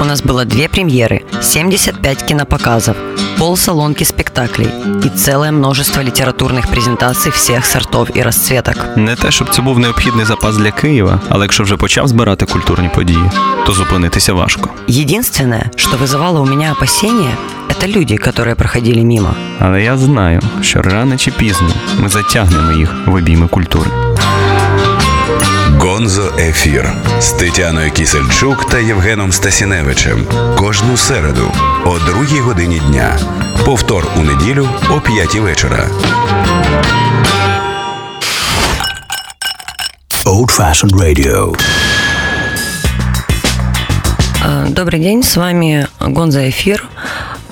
У нас было две премьеры, 75 кинопоказов, полсалонки спектаклей и целое множество литературных презентаций всех сортов і розцветок. Не те, щоб це був необхідний запас для Києва, але якщо вже почав збирати культурні події, то зупинитися важко. Единственное, что вызывало у меня опасения, это люди, которые проходили мимо. Але я знаю, що рано чи пізно ми затягнемо їх в обійми культури. Гонзо Ефір з Тетяною Кісельчук та Євгеном Стасіневичем кожну середу о другій годині дня. Повтор у неділю о п'ятій вечора. Old Fashioned Radio. А, Добрый день, с вами Гонза Эфир.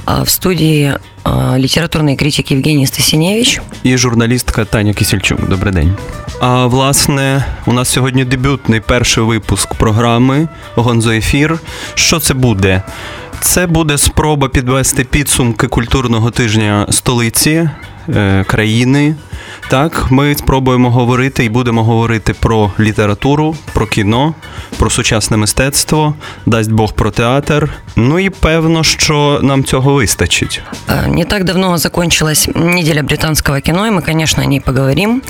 В студии а, литературный критик Євгеній Стасиневич. І журналістка Таня Кісельчук. Добрий день. А власне, у нас сьогодні дебютний перший випуск програми Гонзо Ефір. Що це буде? Це буде спроба підвести підсумки культурного тижня столиці країни. Так, ми спробуємо говорити і будемо говорити про літературу, про кіно, про сучасне мистецтво, дасть Бог про театр. Ну і певно, що нам цього вистачить. А, Не так давно закончилась неделя британского кино, и мы, конечно, о ней поговорим.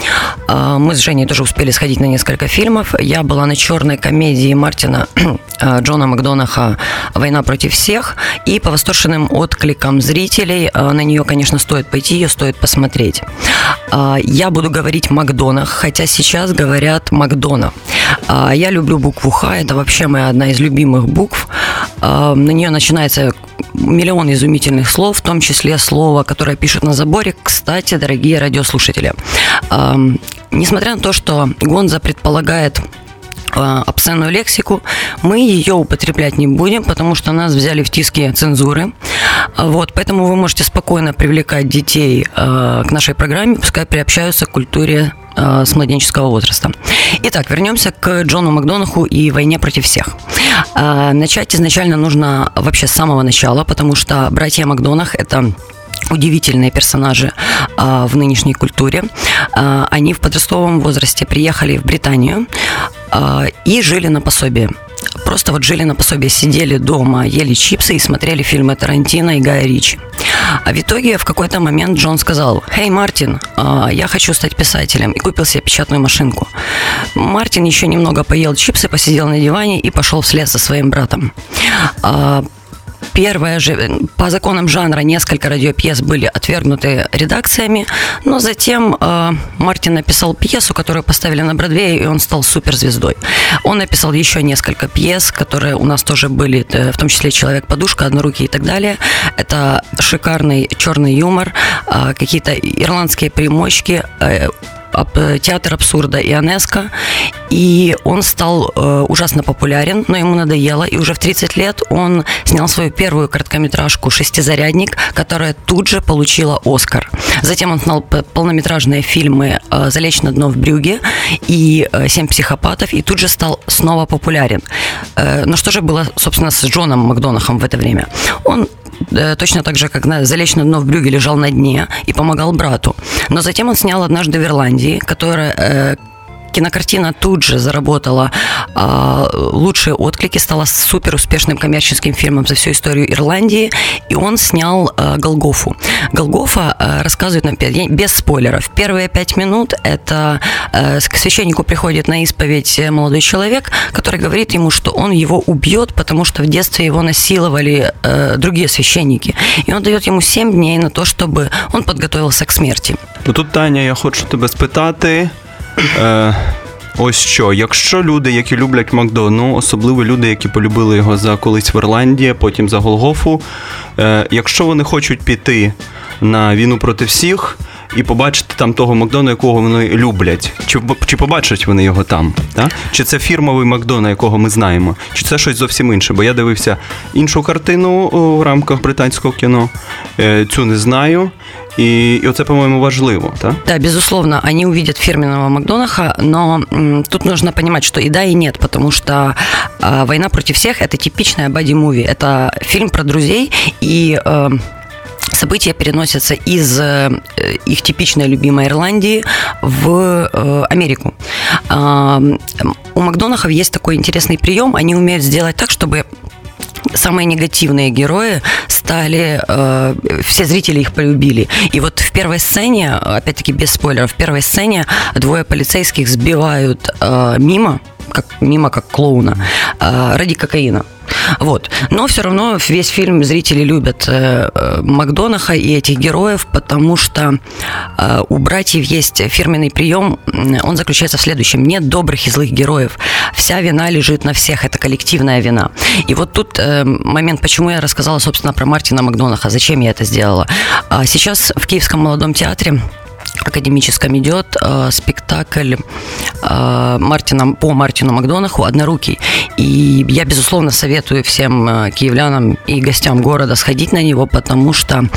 А, Мы с Женей тоже успели сходить на несколько фильмов. Я была на черной комедии Мартина а, Джона Макдонаха «Война против всех». И по восторженным откликам зрителей а, на нее, конечно, стоит пойти, ее стоит Посмотреть. А, Я буду говорить Макдонах, хотя сейчас говорят Макдона. А, Я люблю букву Х, это вообще моя одна из любимых букв. А, На нее начинается миллион изумительных слов, в том числе слово, которое пишут на заборе. Кстати, дорогие радиослушатели, несмотря на то, что Гонза предполагает обсценную лексику, мы ее употреблять не будем, потому что нас взяли в тиски цензуры. Вот, поэтому вы можете спокойно привлекать детей а, к нашей программе, пускай приобщаются к культуре а, с младенческого возраста. Итак, вернемся к Джону Макдонаху и войне против всех. А, Начать изначально нужно вообще с самого начала, потому что братья Макдонах это удивительные персонажи а, в нынешней культуре. А, они в подростковом возрасте приехали в Британию и жили на пособие. Просто вот жили на пособие, сидели дома, ели чипсы и смотрели фильмы Тарантино и Гая Ричи. А в итоге в какой-то момент Джон сказал, «Хей, Мартин, а, я хочу стать писателем», и купил себе печатную машинку. Мартин еще немного поел чипсы, посидел на диване и пошел вслед за своим братом. Первое же, по законам жанра, несколько радиопьес были отвергнуты редакциями, но затем э, Мартин написал пьесу, которую поставили на Бродвее, и он стал суперзвездой. Он написал еще несколько пьес, которые у нас тоже были, э, в том числе «Человек-подушка», «Однорукий» и так далее. Это шикарный черный юмор, э, какие-то ирландские примочки, э, театр абсурда Ионеско, и он стал э, ужасно популярен, но ему надоело, и уже в 30 лет он снял свою первую короткометражку «Шестизарядник», которая тут же получила «Оскар». Затем он снял полнометражные фильмы э, «Залечь на дно в Брюге» и э, «Семь психопатов», и тут же стал снова популярен. Э, Но что же было, собственно, с Джоном Макдонахом в это время? Он э, точно так же, как на «Залечь на дно в Брюге» лежал на дне и помогал брату. Но затем он снял «Однажды в Ирландии», которая э, Кинокартина тут же заработала а, лучшие отклики, стала супер успешным коммерческим фильмом за всю историю Ирландии, и он снял а, Голгофу. Голгофа а, рассказывает нам без спойлеров. Первые пять минут это а, к священнику приходит на исповедь э, молодой человек, который говорит ему, что он его убьет, потому что в детстве его насиловали э, другие священники. И он дает ему 7 дней на то, чтобы он подготовился к смерти. Ну тут, Таня, я хочу тебе спитати. Е, ось що, якщо люди, які люблять Макдону, особливо люди, які полюбили його за колись в Ірландії, потім за Голгофу, е, якщо вони хочуть піти на війну проти всіх і побачити там того Макдона, якого вони люблять, чи, чи побачать вони його там? Так? Чи це фірмовий Макдона, якого ми знаємо, чи це щось зовсім інше? Бо я дивився іншу картину в рамках британського кіно, е, цю не знаю. І, і оце, по-моєму, важливо, так? Да, безусловно, они увидят фирменного Макдонаха, но м, тут нужно понимать, что и да, и нет, потому что а, «Война против всех» — это типичная бади-муви, это фильм про друзей, и... э, события переносятся из э, их типичной любимой Ирландии в э, Америку. У Макдонахов есть такой интересный прием. Они умеют сделать так, чтобы самые негативные герои стали, э, все зрители их полюбили. И вот в первой сцене, опять-таки без спойлеров, в первой сцене двое полицейских сбивают э, мимо, как, мимо как клоуна, э, ради кокаина. Вот. Но все равно весь фильм зрители любят э, э, Макдонаха и этих героев, потому что э, у братьев есть фирменный прием. Он заключается в следующем. Нет добрых и злых героев. Вся вина лежит на всех. Это коллективная вина. И вот тут э, момент, почему я рассказала, собственно, про Мартина Макдонаха. Зачем я это сделала? А сейчас в Киевском молодом театре академическом идет э, спектакль э, Мартина, по Мартину Макдонаху «Однорукий». И я, безусловно, советую всем э, киевлянам и гостям города сходить на него, потому что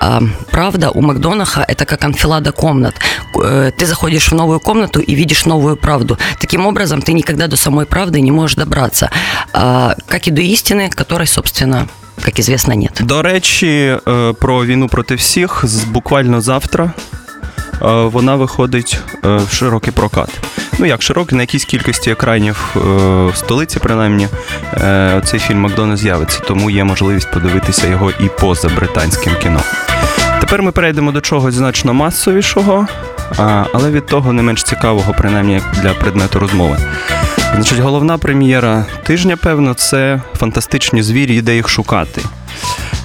э, правда у Макдонаха это как анфилада комнат. Э, ты заходишь в новую комнату и видишь новую правду. Таким образом, ты никогда до самой правды не можешь добраться. Э, как и до истины, которой, собственно, як известно, нет. До речі, е, про війну проти всіх буквально завтра Е, вона виходить е, в широкий прокат. Ну як широкий, на якійсь кількості екранів е, в столиці, принаймні, цей фільм Макдона з'явиться, тому є можливість подивитися його і поза британським кіно. Тепер ми перейдемо до чогось значно масовішого, але від того не менш цікавого, принаймні для предмету розмови. Значить, головна прем'єра тижня, певно, це фантастичні звірі, і де їх шукати.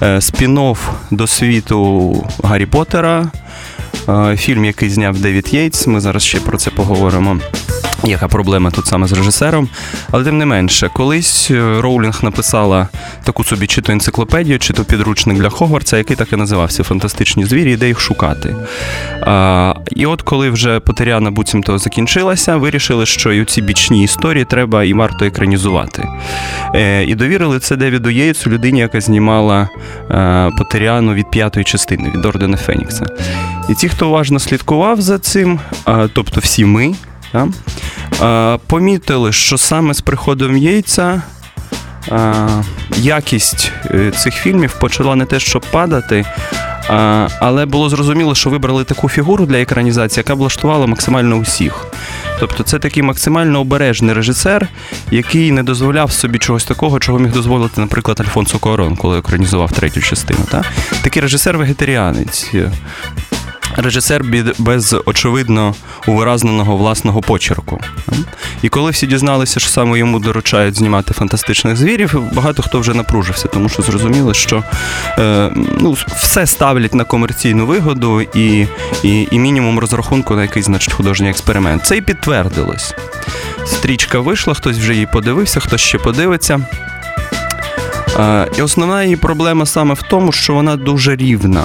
Спін-офф до світу Гаррі Поттера, Е, фільм, який зняв Девід Єйтс. Ми зараз ще про це поговоримо. Яка проблема тут саме з режисером? Але тим не менше, колись е, Роулінг написала таку собі чи то енциклопедію, чи то підручник для Хогвартса, який так і називався Фантастичні звірі, і де їх шукати. А, І от коли вже Потеряна буцімто закінчилася, вирішили, що і ці бічні історії треба і варто екранізувати. Е, І довірили це Девіду Єйтсу, людині, яка знімала е, Потеряну від п'ятої частини, від Ордена Фенікса. І ті, хто уважно слідкував за цим, е, тобто всі ми. Помітили, що саме з приходом яйця якість е, цих фільмів почала не те, щоб падати, але було зрозуміло, що вибрали таку фігуру для екранізації, яка влаштувала максимально усіх. Тобто це такий максимально обережний режисер, який не дозволяв собі чогось такого, чого міг дозволити, наприклад, Альфонсо Корон, коли екранізував третю частину. Та? Такий режисер-вегетаріанець режисер без очевидно увиразненого власного почерку. І коли всі дізналися, що саме йому доручають знімати фантастичних звірів, багато хто вже напружився, тому що зрозуміли, що е, ну, все ставлять на комерційну вигоду і, і, і мінімум розрахунку на якийсь значить художній експеримент. Це і підтвердилось. Стрічка вийшла, хтось вже її подивився, хтось ще подивиться. Е, і основна її проблема саме в тому, що вона дуже рівна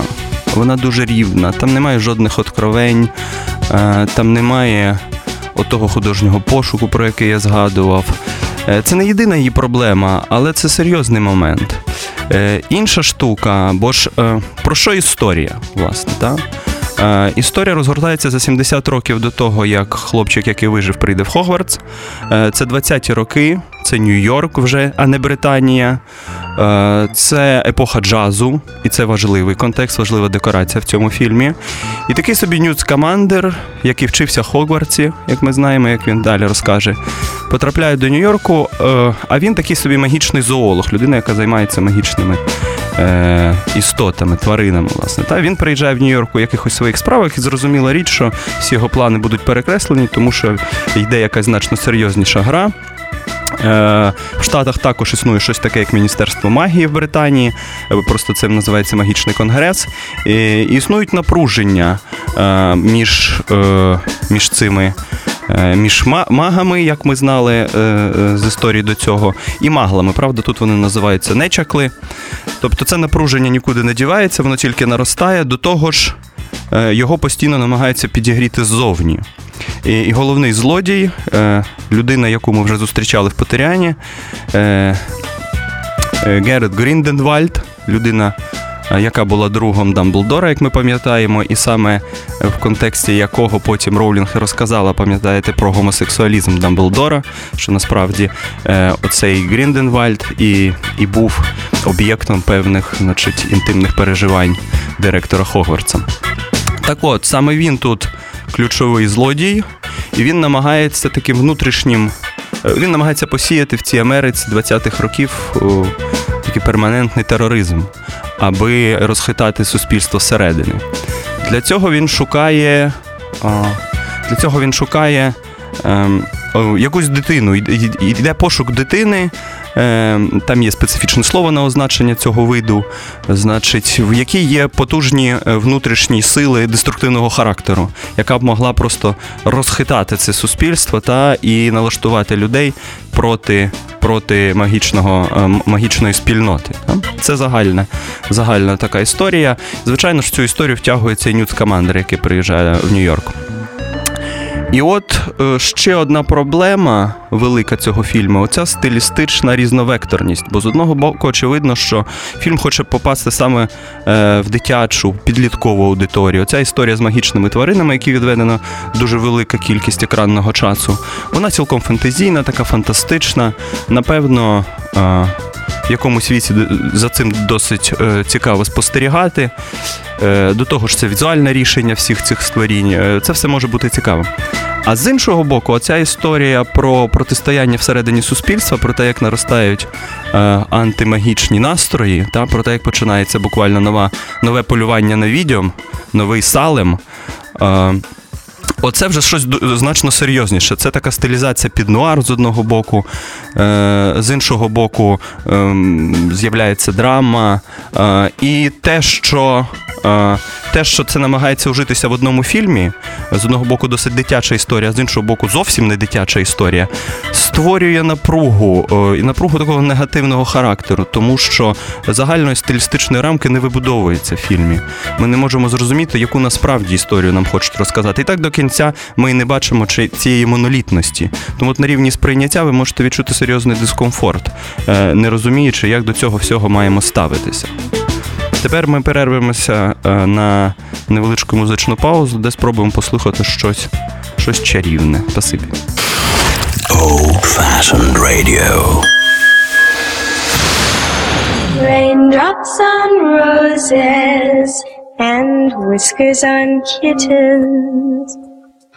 вона дуже рівна. Там немає жодних откровень, е, там немає отого художнього пошуку, про який я згадував. Е, це не єдина її проблема, але це серйозний момент. Е, інша штука, бо ж про що історія, власне, так? Історія розгортається за 70 років до того, як хлопчик, який вижив, прийде в Хогвартс. Це 20-ті роки, це Нью-Йорк вже, а не Британія. Це епоха джазу, і це важливий контекст, важлива декорація в цьому фільмі. І такий собі Ньюц Камандер, який вчився в Хогвартсі, як ми знаємо, як він далі розкаже, потрапляє до Нью-Йорку. А він такий собі магічний зоолог, людина, яка займається магічними е, істотами, тваринами. власне. Та Він приїжджає в Нью-Йорк у якихось своїх справах і зрозуміла річ, що всі його плани будуть перекреслені, тому що йде якась значно серйозніша гра. Е, в Штатах також існує щось таке, як Міністерство магії в Британії, е, просто це називається магічний конгрес. І Існують напруження е, між між цими між магами, як ми знали з історії до цього, і маглами. Правда, тут вони називаються нечакли. Тобто це напруження нікуди не дівається, воно тільки наростає. До того ж, його постійно намагаються підігріти ззовні. І і головний злодій, е, людина, яку ми вже зустрічали в Потеряні, е, е, Герет Грінденвальд, людина, яка була другом Дамблдора, як ми пам'ятаємо, і саме в контексті якого потім Роулінг розказала, пам'ятаєте, про гомосексуалізм Дамблдора, що насправді оцей Грінденвальд і, і був об'єктом певних значить, інтимних переживань директора Хогвартса. Так от, саме він тут ключовий злодій, і він намагається таким внутрішнім. Е, він намагається посіяти в цій Америці 20-х років такий перманентний тероризм, аби розхитати суспільство всередини. Для цього він шукає. Для цього він шукає ем, якусь дитину. Йде пошук дитини, там є специфічне слово на означення цього виду, значить, в якій є потужні е, внутрішні сили деструктивного характеру, яка б могла просто розхитати це суспільство та і налаштувати людей проти проти магічного, е, магічної спільноти. Це загальна загальна така історія. Звичайно ж, цю історію втягується і Нют Командер, який приїжджає в Нью-Йорк. І от е, ще одна проблема велика цього фільму оця стилістична різновекторність. Бо з одного боку, очевидно, що фільм хоче попасти саме е, в дитячу, підліткову аудиторію. Оця історія з магічними тваринами, які відведено дуже велика кількість екранного часу. Вона цілком фантазійна, така фантастична. Напевно. В якомусь віці за цим досить е, цікаво спостерігати. Е, до того ж, це візуальне рішення всіх цих створінь. Е, це все може бути цікаво. А з іншого боку, оця історія про протистояння всередині суспільства, про те, як наростають е, антимагічні настрої, та про те, як починається буквально нова, нове полювання на відьом, новий салем. Е, Оце вже щось значно серйозніше. Це така стилізація під нуар з одного боку, е, з іншого боку, ем, з'являється драма. Е, і те, що те, що це намагається вжитися в одному фільмі, з одного боку, досить дитяча історія, з іншого боку, зовсім не дитяча історія, створює напругу і напругу такого негативного характеру, тому що загальної стилістичної рамки не вибудовується в фільмі. Ми не можемо зрозуміти, яку насправді історію нам хочуть розказати. І так до кінця ми не бачимо цієї монолітності. Тому от на рівні сприйняття ви можете відчути серйозний дискомфорт, е, не розуміючи, як до цього всього маємо ставитися. Тепер ми перервемося е, на невеличку музичну паузу, де спробуємо послухати щось щось чарівне. Спасибі. Old Fashioned Radio. Raindrops on roses and whiskers on kittens,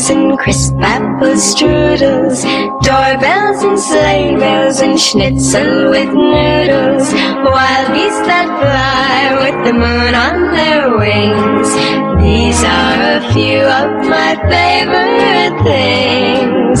ponies and crisp apple strudels, doorbells and sleigh bells and schnitzel with noodles, wild geese that fly with the moon on their wings. These are a few of my favorite things.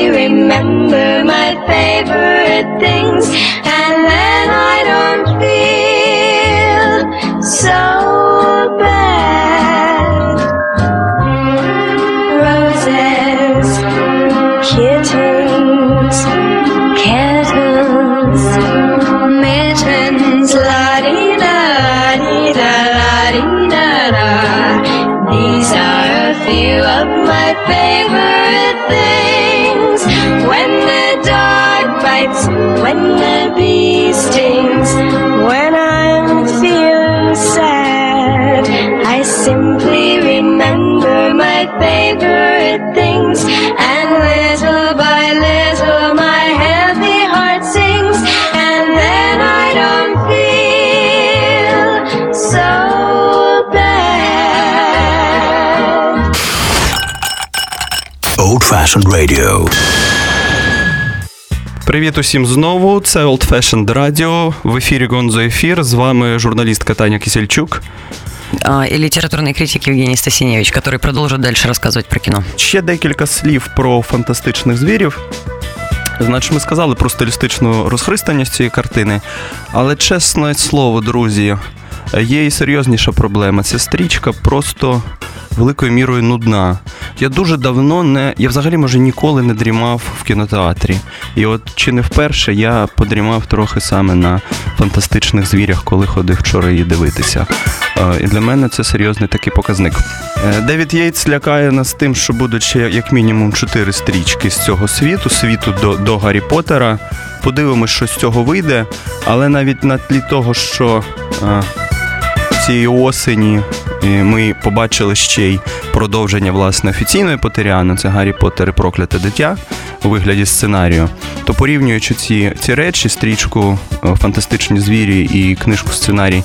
Old Fashioned Radio. Привіт усім знову. Це Old Fashioned Radio. В ефірі Гонзо Ефір. З вами журналістка Таня Кисельчук. и литературный критик Евгений Стасиневич, который продолжит дальше рассказывать про кино. Ще декілька слів про фантастичних звірів. Значить, ми сказали про стилістичну розхристаність цієї картини, але чесне слово, друзі, є і серйозніша проблема. Ця стрічка просто великою мірою нудна. Я дуже давно не. Я взагалі, може, ніколи не дрімав в кінотеатрі. І от чи не вперше я подрімав трохи саме на фантастичних звірях, коли ходив вчора її дивитися. І для мене це серйозний такий показник. Е, Девід Єйтс лякає нас тим, що будуть ще як мінімум чотири стрічки з цього світу, світу до, до Гаррі Поттера. Подивимось, що з цього вийде. Але навіть на тлі того, що а, цієї осені ми побачили ще й продовження власне офіційної Потеряна. це Гаррі Поттер і прокляте дитя у вигляді сценарію. То порівнюючи ці ці речі, стрічку Фантастичні звірі і книжку сценарій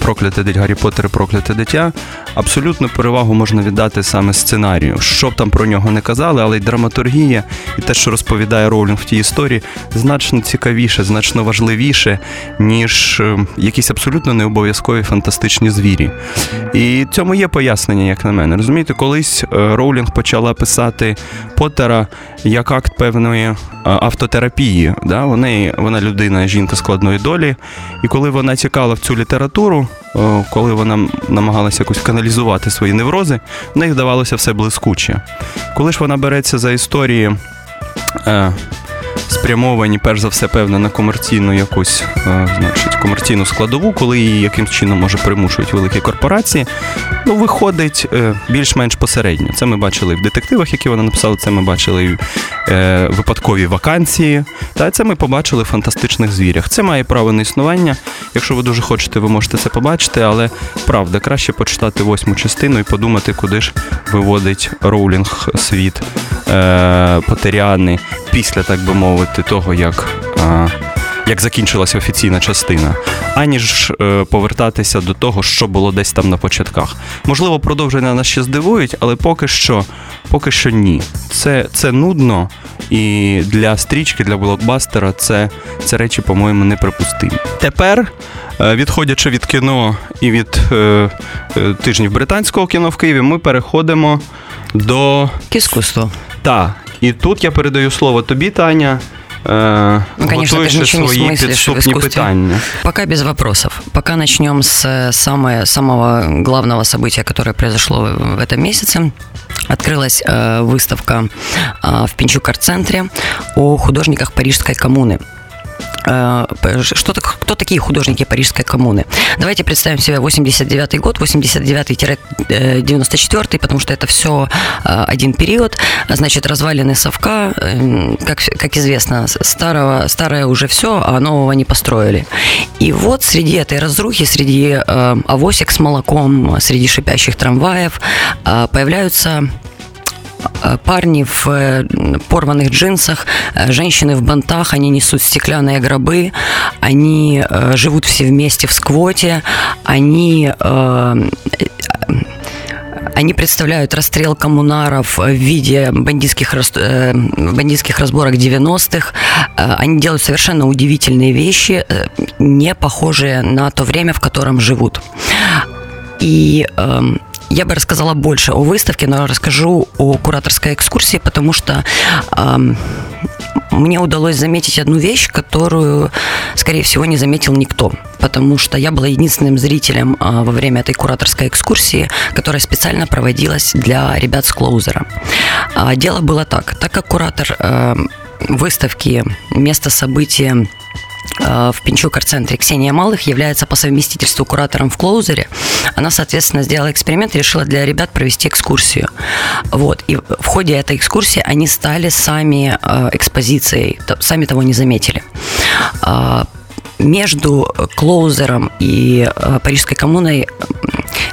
Прокляте дитя Гаррі Поттер прокляте дитя, абсолютно перевагу можна віддати саме сценарію. Що б там про нього не казали, але й драматургія, і те, що розповідає Роулінг в тій історії, значно цікавіше, значно важливіше, ніж якісь абсолютно необов'язкові фантастичні звірі. І цьому є пояснення, як на мене. Розумієте, колись Роулінг почала писати Поттера як акт певної автотерапії. Да? Вона, вона людина, жінка складної долі, і коли вона цікала в цю літературу, коли вона намагалася якось каналізувати свої неврози, в неї вдавалося все блискуче. Коли ж вона береться за історії. Спрямовані, перш за все, певно, на комерційну якусь значить, комерційну складову, коли її якимсь чином може примушують великі корпорації, ну, виходить більш-менш посередньо. Це ми бачили в детективах, які вона написала, це ми бачили і в випадкові вакансії. Та це ми побачили в фантастичних звірях. Це має право на існування. Якщо ви дуже хочете, ви можете це побачити, але правда, краще почитати восьму частину і подумати, куди ж виводить роулінг світ е, Потеріани після, так би мовити, того, як. Е, як закінчилася офіційна частина, аніж е, повертатися до того, що було десь там на початках. Можливо, продовження нас ще здивують, але поки що поки що ні. Це це нудно, і для стрічки, для блокбастера це, це речі, по-моєму, неприпустимі. Тепер, е, відходячи від кіно і від е, е, тижнів британського кіно в Києві, ми переходимо до іскусства. Так. І тут я передаю слово тобі, Таня. Ну, конечно, ты же ничего не смыслишь в искусстве. Питання. Пока без вопросов. Пока начнем с самое, самого главного события, которое произошло в этом месяце. Открылась э, выставка э, в Пинчук-арт-центре о художниках Парижской коммуны. Что, кто такие художники Парижской коммуны? Давайте представим себе 89 год, 89-94, потому что это все один период. Значит, развалины совка, как, как известно, старого, старое уже все, а нового не построили. И вот среди этой разрухи, среди авосик с молоком, среди шипящих трамваев появляются парни в порванных джинсах, женщины в бантах, они несут стеклянные гробы, они живут все вместе в сквоте, они они представляют расстрел коммунаров в виде бандитских, бандитских разборок 90-х. Они делают совершенно удивительные вещи, не похожие на то время, в котором живут. И я бы рассказала больше о выставке, но расскажу о кураторской экскурсии, потому что э, мне удалось заметить одну вещь, которую, скорее всего, не заметил никто, потому что я была единственным зрителем э, во время этой кураторской экскурсии, которая специально проводилась для ребят с Клоузера. Э, дело было так, так как куратор э, выставки, место события в Пинчук-арт-центре Ксения Малых является по совместительству куратором в Клоузере. Она, соответственно, сделала эксперимент и решила для ребят провести экскурсию. Вот. И в ходе этой экскурсии они стали сами экспозицией, сами того не заметили между Клоузером и Парижской коммуной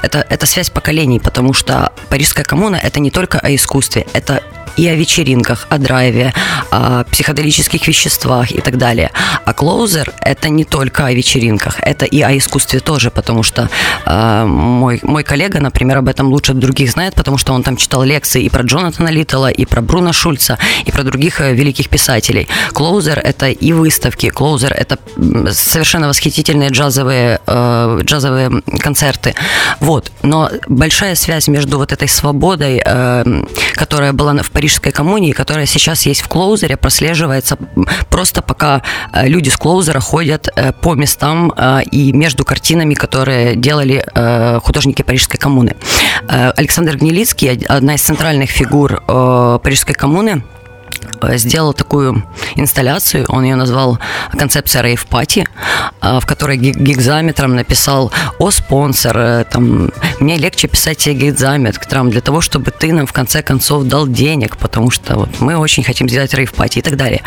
это, это связь поколений, потому что Парижская коммуна – это не только о искусстве, это и о вечеринках, о драйве, о психоделических веществах и так далее. А клоузер – это не только о вечеринках, это и о искусстве тоже, потому что э, мой, мой коллега, например, об этом лучше других знает, потому что он там читал лекции и про Джонатана Литтла, и про Бруно Шульца, и про других э, великих писателей. Клоузер – это и выставки, клоузер – это совершенно восхитительные джазовые, э, джазовые концерты. Вот. Но большая связь между вот этой свободой, э, которая была в Парижской коммуне, и которая сейчас есть в клоузере, прослеживается просто пока э, люди с клоузера ходят э, по местам э, и между картинами, которые делали художники Парижской коммуны. Александр Гнилицкий, одна из центральных фигур Парижской коммуны, сделал такую инсталляцию, он ее назвал «Концепция рейв-пати», э, в которой гигзаметром написал «О, спонсор, э, там, мне легче писать тебе гигзаметром для того, чтобы ты нам в конце концов дал денег, потому что вот мы очень хотим сделать рейв-пати» и так далее.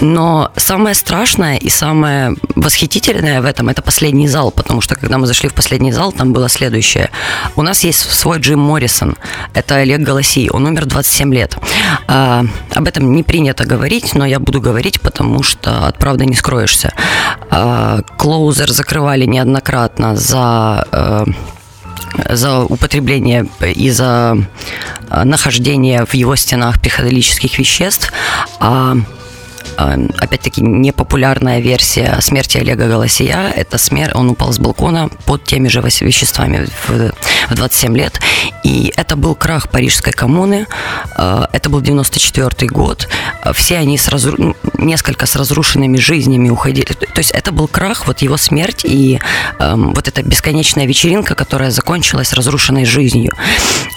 Но самое страшное и самое восхитительное в этом – это последний зал, потому что когда мы зашли в последний зал, там было следующее. У нас есть свой Джим Моррисон, это Олег Голосий, он умер 27 лет. А, об этом не принято говорить, но я буду говорить, потому что от правды не скроешься. А, Клоузер закрывали неоднократно за э, за употребление и за э, нахождение в его стенах психоделических веществ, а опять-таки, непопулярная версия смерти Олега Голосия. Это смерть, он упал с балкона под теми же веществами в, в 27 лет. И это был крах Парижской коммуны. А, это был 94 год. Все они с разру... Ну, несколько с разрушенными жизнями уходили. То есть это был крах, вот его смерть и эм, вот эта бесконечная вечеринка, которая закончилась разрушенной жизнью.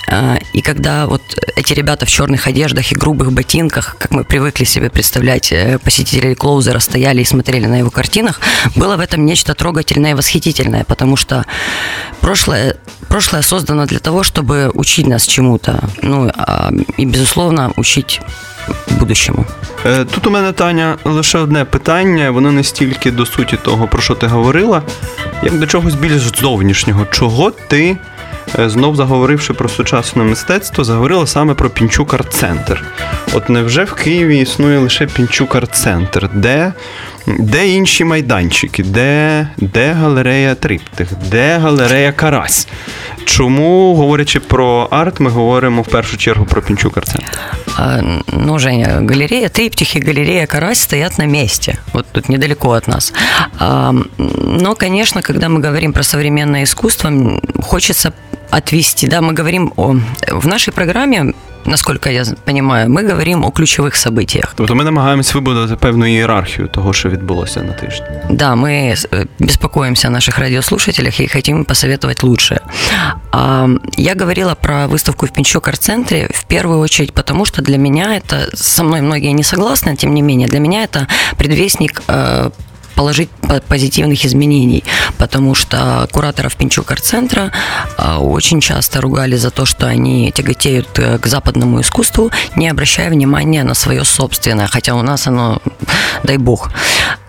Э, и когда вот эти ребята в черных одеждах и грубых ботинках, как мы привыкли себе представлять, э, посетители Клоузера стояли и смотрели на его картинах, было в этом нечто трогательное и восхитительное, потому что прошлое, прошлое создано для того, чтобы учить нас чему-то, ну а, и, безусловно, учить будущему. Е, тут у мене Таня лише одне питання, воно не стільки до суті того, про що ти говорила, як до чогось більш зовнішнього. Чого ти Е, Знов заговоривши про сучасне мистецтво, заговорила саме про Пінчук арт-центр. От невже в Києві існує лише Пінчук арт-центр, де де інші майданчики, де де галерея Триптих, де галерея Карась? Чому, говорячи про арт, ми говоримо в першу чергу про Пінчук арт-центр? Ну, Женя, галерея Триптих и галерея Карась стоят на месте, вот тут недалеко от нас. Но, конечно, когда мы говорим про современное искусство, хочется отвести, да, мы говорим о... В нашей программе насколько я понимаю, ми говоримо о ключових событиях. Тобто ми намагаємось вибудувати певну ієрархію того, що відбулося на тижні. Да, мы беспокоимся о наших радиослушателях и хотим посоветовать лучше. Я говорила про выставку в Пинчук арт-центре в первую очередь потому, что для меня это, со мной многие не согласны, тем не менее, для меня это предвестник э, положить позитивных изменений, потому что кураторов Пинчук арт-центра а, очень часто ругали за то, что они тяготеют э, к западному искусству, не обращая внимания на свое собственное, хотя у нас оно, дай бог.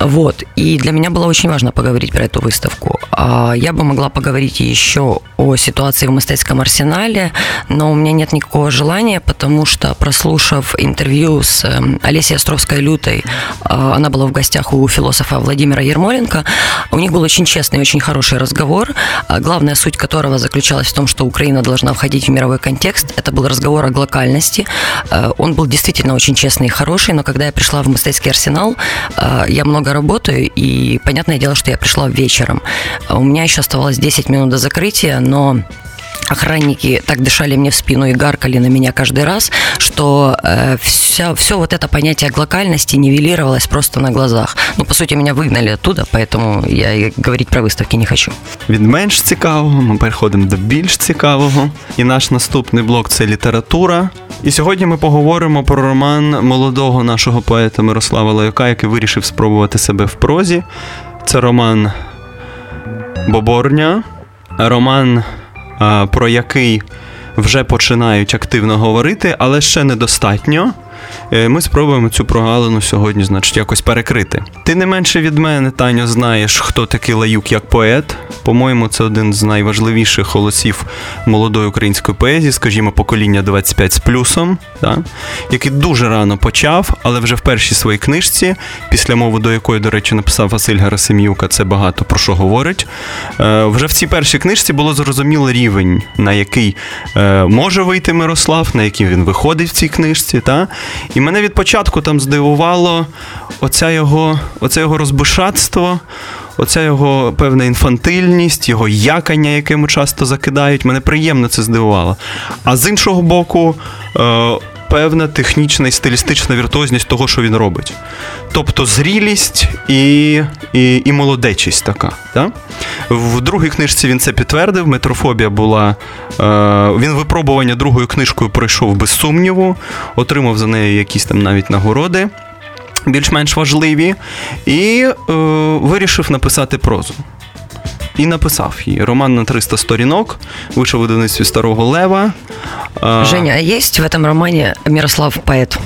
Вот. И для меня было очень важно поговорить про эту выставку. А, я бы могла поговорить еще о ситуации в Мистецком арсенале, но у меня нет никакого желания, потому что, прослушав интервью с эм, Олесей Островской-Лютой, а, она была в гостях у философа Владимира Владимира Ермоленко. У них был очень честный, очень хороший разговор, а главная суть которого заключалась в том, что Украина должна входить в мировой контекст. Это был разговор о глокальности. Э, он был действительно очень честный и хороший, но когда я пришла в Мистецкий арсенал, э, я много работаю, и понятное дело, что я пришла вечером. У меня еще оставалось 10 минут до закрытия, но охранники так дышали мне в спину и гаркали на меня каждый раз, что э, вся, все вот это понятие глокальности нивелировалось просто на глазах. Ну, по сути, меня выгнали оттуда, поэтому я и говорить про выставки не хочу. Від менш цікавого ми переходимо до більш цікавого. І наш наступний блок це література. І сьогодні ми поговоримо про роман молодого нашого поета Мирослава Лаюка, який вирішив спробувати себе в прозі. Це роман Боборня, роман про який вже починають активно говорити, але ще недостатньо. Е, ми спробуємо цю прогалину сьогодні, значить, якось перекрити. Ти не менше від мене, Таню, знаєш, хто такий лаюк як поет. По-моєму, це один з найважливіших голосів молодої української поезії, скажімо, покоління 25 з плюсом, да? який дуже рано почав, але вже в першій своїй книжці, після мови до якої, до речі, написав Василь Герасим'юка, це багато про що говорить. Е, вже в цій першій книжці було зрозуміло рівень, на який е, може вийти Мирослав, на який він виходить в цій книжці. Та? І мене від початку там здивувало оця його, оце його розбишатство. Оця його певна інфантильність, його якання, яке йому часто закидають, мене приємно це здивувало. А з іншого боку, е, певна технічна і стилістична віртуозність того, що він робить. Тобто зрілість і і, і молодечість така. Да? В другій книжці він це підтвердив. Метрофобія була. Е, Він випробування другою книжкою пройшов без сумніву, отримав за нею якісь там навіть нагороди. Більш-менш важливі, і е, вирішив написати прозу. І написав її. Роман на 300 сторінок, вийшов у видавництві Старого Лева. Женя, а є в цьому романі Мирослав поет?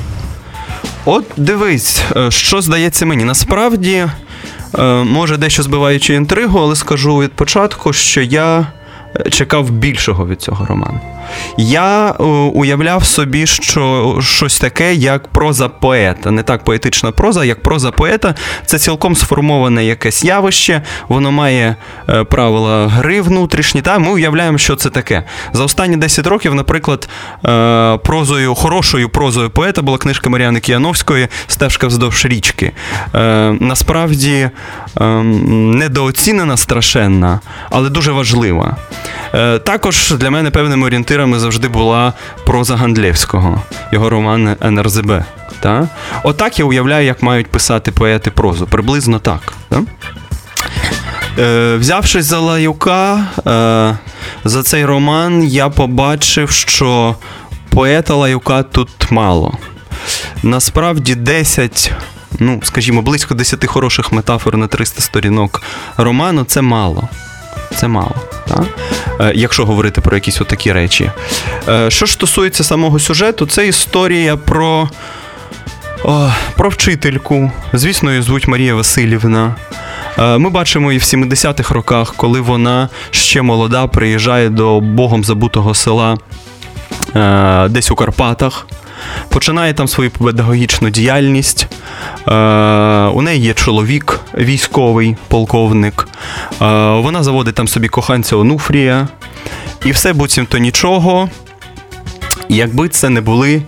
От дивись, е, що здається мені. Насправді, е, може, дещо збиваючи інтригу, але скажу від початку, що я е, чекав більшого від цього роману. Я е, уявляв собі, що щось таке, як проза поета. Не так поетична проза, як проза поета. Це цілком сформоване якесь явище, воно має е, правила гри внутрішні. Та ми уявляємо, що це таке. За останні 10 років, наприклад, е, прозою, хорошою прозою поета була книжка Мар'яни Кіановської Стежка вздовж річки. Насправді недооцінена страшенна, але дуже важлива. Також для мене певним орієнтиром орієнтирами завжди була проза Гандлєвського, його роман НРЗБ. Та? Отак я уявляю, як мають писати поети прозу. Приблизно так. Та? Е, Взявшись за лаюка, е, за цей роман, я побачив, що поета лаюка тут мало. Насправді 10. Ну, скажімо, близько 10 хороших метафор на 300 сторінок роману це мало. Це мало. Так? Е, якщо говорити про якісь отакі речі. Е, що ж стосується самого сюжету, це історія про про вчительку. Звісно, її звуть Марія Васильівна. Е, ми бачимо її в 70-х роках, коли вона ще молода, приїжджає до богом забутого села десь у Карпатах починає там свою педагогічну діяльність. Е, У неї є чоловік, військовий полковник. Е, Вона заводить там собі коханця Онуфрія. І все буцімто нічого. Якби це не були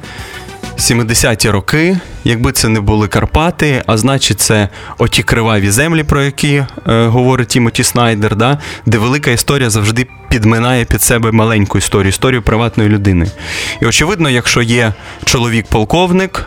70-ті роки, якби це не були Карпати, а значить, це оті криваві землі, про які е, говорить Тімоті Снайдер, да, де велика історія завжди підминає під себе маленьку історію, історію приватної людини. І очевидно, якщо є чоловік-полковник,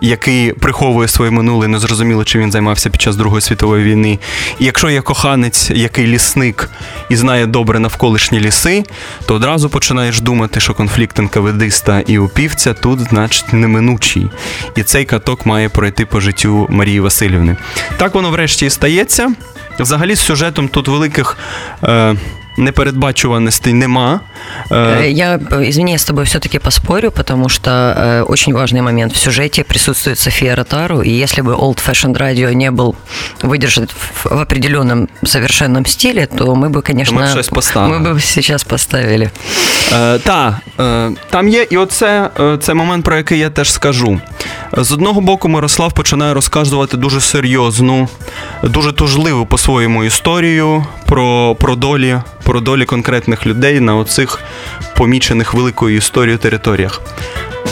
який приховує своє минуле, не зрозуміло, чи він займався під час Другої світової війни. І якщо є коханець, який лісник і знає добре навколишні ліси, то одразу починаєш думати, що конфлікт НКВДиста і упівця тут, значить, неминучий. І цей каток має пройти по життю Марії Васильівни. Так воно врешті і стається. Взагалі, з сюжетом тут великих. Е, непередбачуваностей нема. Э, я, извини, я с тобой все-таки поспорю, потому что э, очень важный момент в сюжете присутствует София Ротару, и если бы Old Fashioned Radio не был выдержан в, в определенном совершенном стиле, то мы бы, конечно, ми, мы бы сейчас поставили. Е, Так, е, там є, і оце е, це момент, про який я теж скажу. З одного боку, Мирослав починає розказувати дуже серйозну, дуже тужливу по-своєму історію про, про долі про долі конкретних людей на оцих помічених великою історією територіях.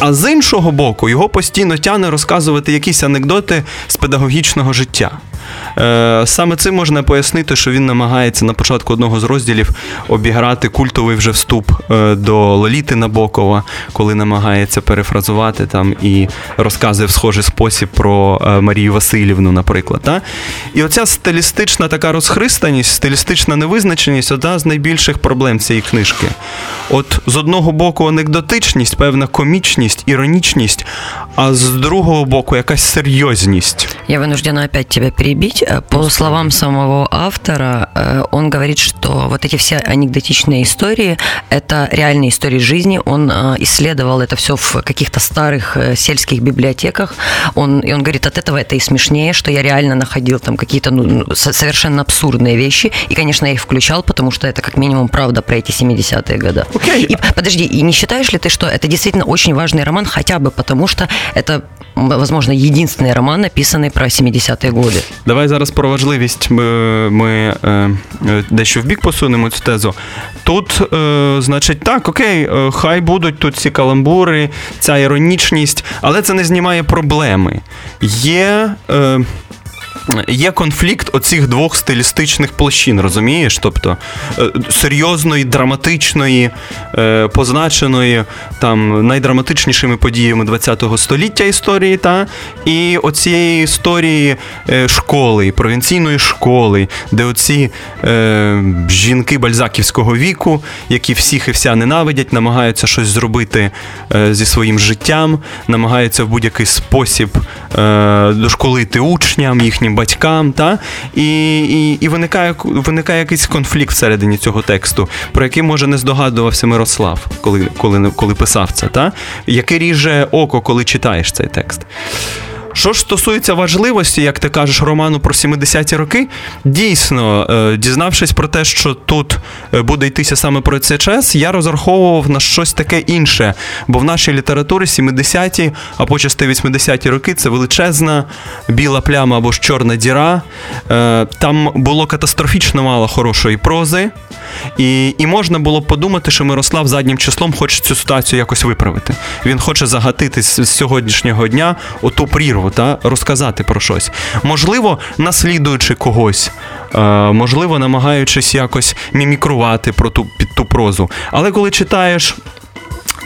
А з іншого боку, його постійно тяне розказувати якісь анекдоти з педагогічного життя. Е, саме цим можна пояснити, що він намагається на початку одного з розділів обіграти культовий вже вступ е, до Лоліти Набокова, коли намагається перефразувати там і розказує в схожий спосіб про е, Марію Васильівну, наприклад. Та? І оця стилістична така розхристаність, стилістична невизначеність одна з найбільших проблем цієї книжки. От з одного боку, анекдотичність, певна комічність, іронічність, а з другого боку, якась серйозність. Я вынуждена опять тебя перебить. Перебить. Э, по словам самого автора, э, он говорит, что вот эти все анекдотичные истории – это реальные истории жизни. Он исследовал это все в каких-то старых сельских библиотеках. Он, и он говорит, от этого это и смешнее, что я реально находил там какие-то ну, совершенно абсурдные вещи. И, конечно, я их включал, потому что это как минимум правда про эти 70-е годы. Okay. И подожди, и не считаешь ли ты, что это действительно очень важный роман, хотя бы потому, что это возможно, единственный роман, написаний про 70-ті годы. Давай зараз про важливість ми, ми е, дещо в бік посунемо цю тезу. Тут, е, значить, так, окей, е, хай будуть тут ці каламбури, ця іронічність, але це не знімає проблеми. Є. Є конфлікт оцих двох стилістичних площин, розумієш? Тобто е, серйозної, драматичної, е, позначеної там найдраматичнішими подіями ХХ століття історії, та і оцієї історії е, школи, провінційної школи, де оці е, жінки бальзаківського віку, які всіх і вся ненавидять, намагаються щось зробити зі своїм життям, намагаються в будь-який спосіб е, дошколити учням, їхнім батькам, та? і і, і виникає виникає якийсь конфлікт всередині цього тексту, про який, може, не здогадувався Мирослав, коли коли, коли писав це, та? яке ріже око, коли читаєш цей текст. Що ж стосується важливості, як ти кажеш, роману про 70-ті роки, дійсно, е, дізнавшись про те, що тут е, буде йтися саме про цей час, я розраховував на щось таке інше. Бо в нашій літературі 70-ті, а почасти 80-ті роки це величезна біла пляма або ж чорна діра. Е, там було катастрофічно мало хорошої прози, і і можна було б подумати, що Мирослав заднім числом хоче цю ситуацію якось виправити. Він хоче загатити з сьогоднішнього дня оту прірву справу, та розказати про щось. Можливо, наслідуючи когось, е, можливо, намагаючись якось мімікрувати про ту під ту прозу. Але коли читаєш.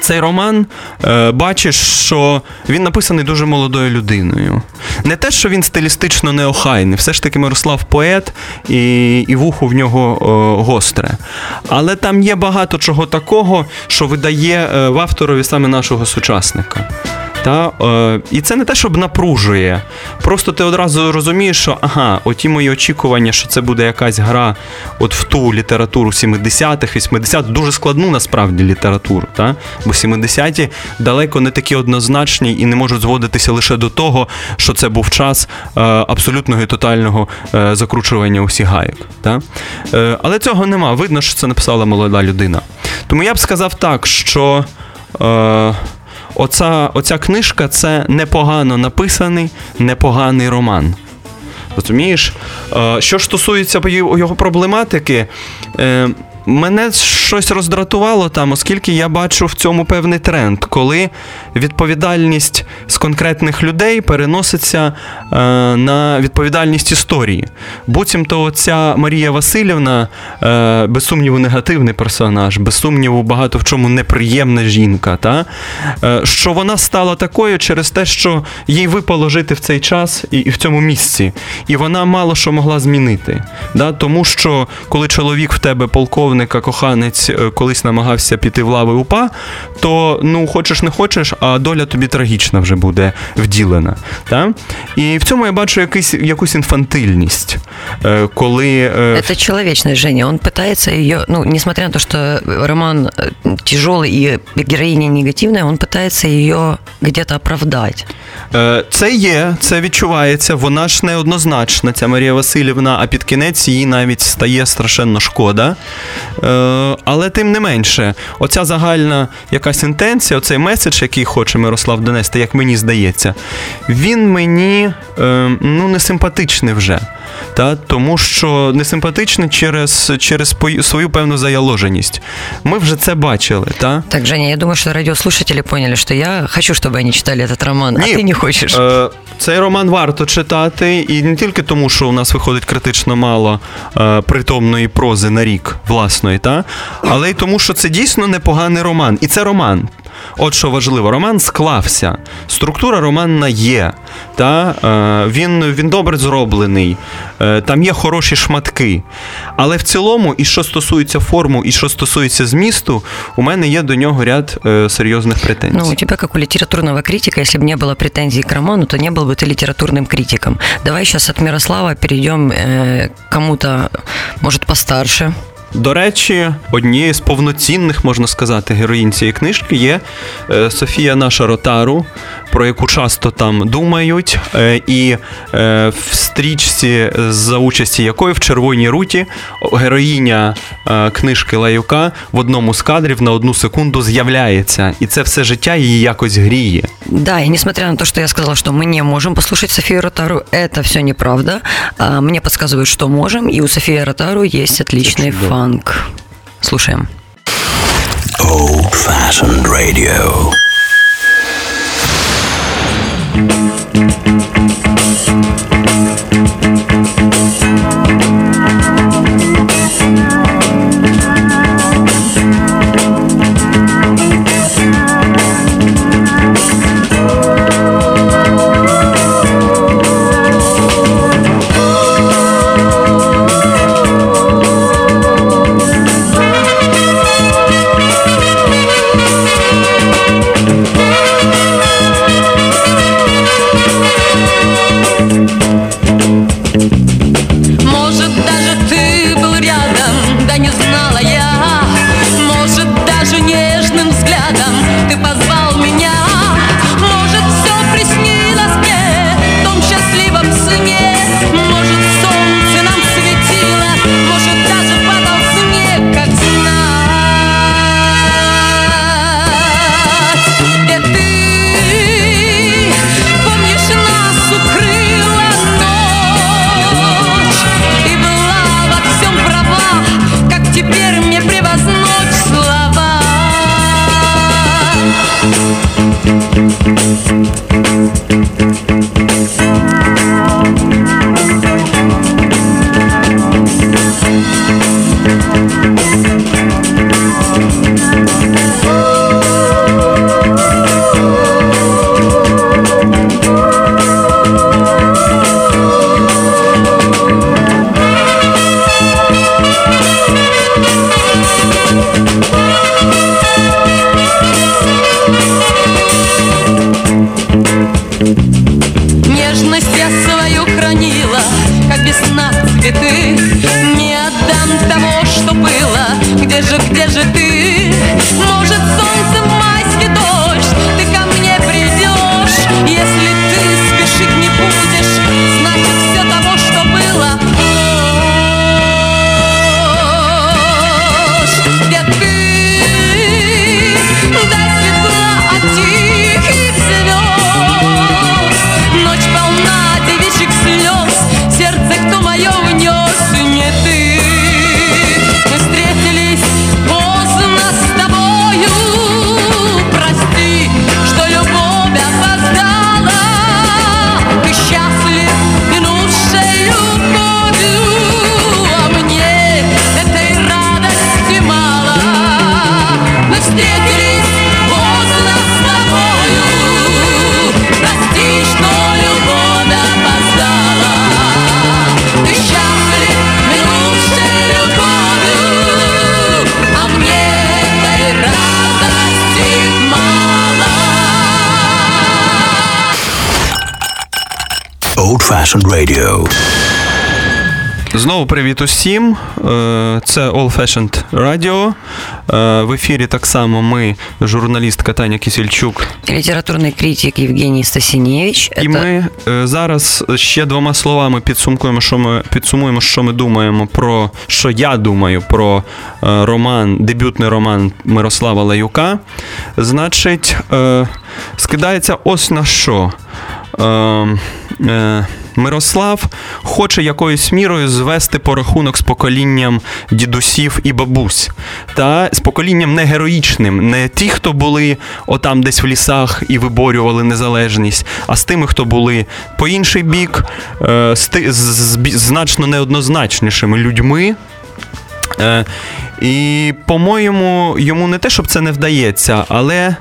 Цей роман е, бачиш, що він написаний дуже молодою людиною. Не те, що він стилістично неохайний, все ж таки Мирослав поет і і вухо в нього о, гостре. Але там є багато чого такого, що видає е, в авторові саме нашого сучасника. Та, е, І це не те, щоб напружує. Просто ти одразу розумієш, що ага, оті мої очікування, що це буде якась гра от в ту літературу 70-х, 80-х, дуже складну насправді літературу. Та? Бо 70-ті далеко не такі однозначні і не можуть зводитися лише до того, що це був час е, абсолютного і тотального е, закручування усіх гайок. Та? Е, але цього нема. Видно, що це написала молода людина. Тому я б сказав так, що. Е, оця, оця книжка це непогано написаний, непоганий роман. Розумієш? Е, що стосується його проблематики, е, мене щось роздратувало там, оскільки я бачу в цьому певний тренд, коли відповідальність з конкретних людей переноситься е, на відповідальність історії. Буцімто оця Марія Васильівна, е, без сумніву, негативний персонаж, без сумніву, багато в чому неприємна жінка. Та? Е, що вона стала такою через те, що їй випало жити в цей час і, і в цьому місці. І вона мало що могла змінити. Да? Тому що коли чоловік в тебе полковника, коханець, е, колись намагався піти в лави упа, то ну хочеш не хочеш, а доля тобі трагічна вже буде вділена. Та? І в цьому я бачу якийсь, якусь інфантильність. Е, коли... Это человечность, Женя. Он пытается ее, ну, несмотря на то, что роман тяжелый и героиня негативная, он пытается ее где-то оправдать. Це є, це відчувається. Вона ж неоднозначна, ця Марія Васильівна, а під кінець їй навіть стає страшенно шкода. Але тим не менше, оця загальна якась інтенція, оцей меседж, який хоче Мирослав донести, як мені здається, він мені ну, не симпатичний вже. Та? Тому що несимпатичний через через свою певну заяложеність. Ми вже це бачили. Та? Так, Женя, я думаю, що радіослушателі поняли, що я хочу, щоб вони читали цей роман, Ні, а ти не хочеш. Е, Цей роман варто читати, і не тільки тому, що у нас виходить критично мало е, притомної прози на рік власної, та? але й тому, що це дійсно непоганий роман. І це роман. от що важливо, роман склався. Структура романна є. Та? Е, Він він добре зроблений, е, там є хороші шматки. Але в цілому, і що стосується форму, і що стосується змісту, у мене є до нього ряд е, серйозних претензій. Ну, у тебя, как у литературного критика, если бы не было претензий к роману, то не был бы ты литературным критиком. Давай сейчас от Мирослава перейдем э, к кому-то, может, постарше. До речі, однією з повноцінних, можна сказати, героїнь цієї книжки є е, Софія Наша Ротару, про яку часто там думають. Е, І е, в стрічці, за участі якої в червоній руті героїня е, книжки Лаюка в одному з кадрів на одну секунду з'являється. І це все життя її якось гріє. Да, и несмотря на то, что я сказала, что мы не можем послушать Софию Ротару, это все неправда. А, Мне подсказывают, что можем, и у Софии Ротару есть отличный чудово. фанк. Слушаем. Old fashioned radio. Может, Fashioned radio. Знову привіт усім. Е, Це All Fashioned Radio. Е, В ефірі так само ми, журналістка Таня Кісільчук. Литературный критик Евгений Стасиневич. І ми е, зараз ще двома словами підсумкуємо, що ми підсумуємо, що ми думаємо про що я думаю про роман, дебютний роман Мирослава Лаюка. Значить, скидається ось на що. Мирослав хоче якоюсь мірою звести порахунок з поколінням дідусів і бабусь, та з поколінням не героїчним, не ті, хто були отам десь в лісах і виборювали незалежність, а з тими, хто були по інший бік, е, з значно неоднозначнішими людьми. Е, І, по-моєму, йому не те, щоб це не вдається, але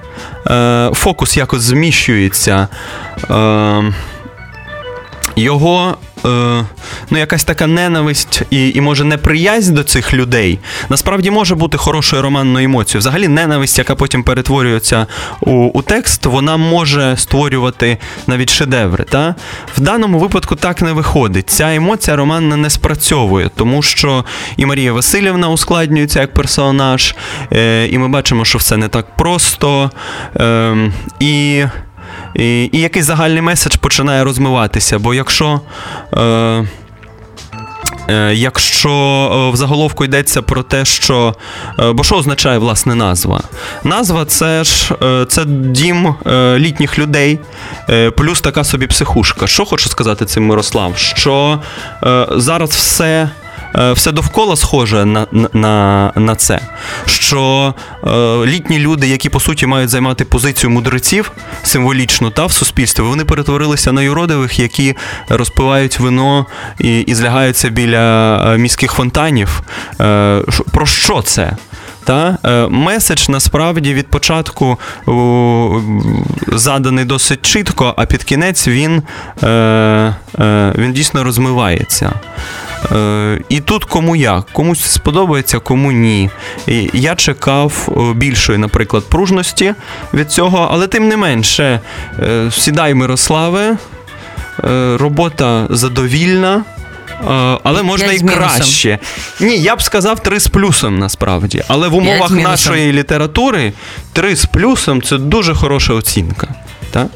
е, фокус якось зміщується. Е, його е, ну, якась така ненависть і, і може неприязнь до цих людей насправді може бути хорошою романною емоцією. Взагалі, ненависть, яка потім перетворюється у, у текст, вона може створювати навіть шедеври. Та? В даному випадку так не виходить. Ця емоція романна не спрацьовує, тому що і Марія Васильівна ускладнюється як персонаж, е, і ми бачимо, що все не так просто. Е, і і, і якийсь загальний меседж починає розмиватися. Бо якщо. Е, е, Якщо е, в заголовку йдеться про те, що. е, Бо що означає власне назва? Назва це ж це дім літніх людей, плюс така собі психушка. Що хочу сказати цим Мирослав? Що зараз все. Е, Все довкола схоже на на, на це, що е, літні люди, які по суті мають займати позицію мудреців символічно та в суспільстві, вони перетворилися на юродивих, які розпивають вино і, і злягаються біля е, міських фонтанів. Е, про що це? Та е, меседж насправді від початку заданий досить чітко, а під кінець він, він дійсно розмивається. Е, і тут кому як, комусь сподобається, кому ні. І я чекав більшої, наприклад, пружності від цього, але тим не менше, е, сідай, Мирославе, е, робота задовільна. е, Але можна і краще. Ні, я б сказав три з плюсом насправді. Але в умовах нашої літератури три з плюсом це дуже хороша оцінка. Так?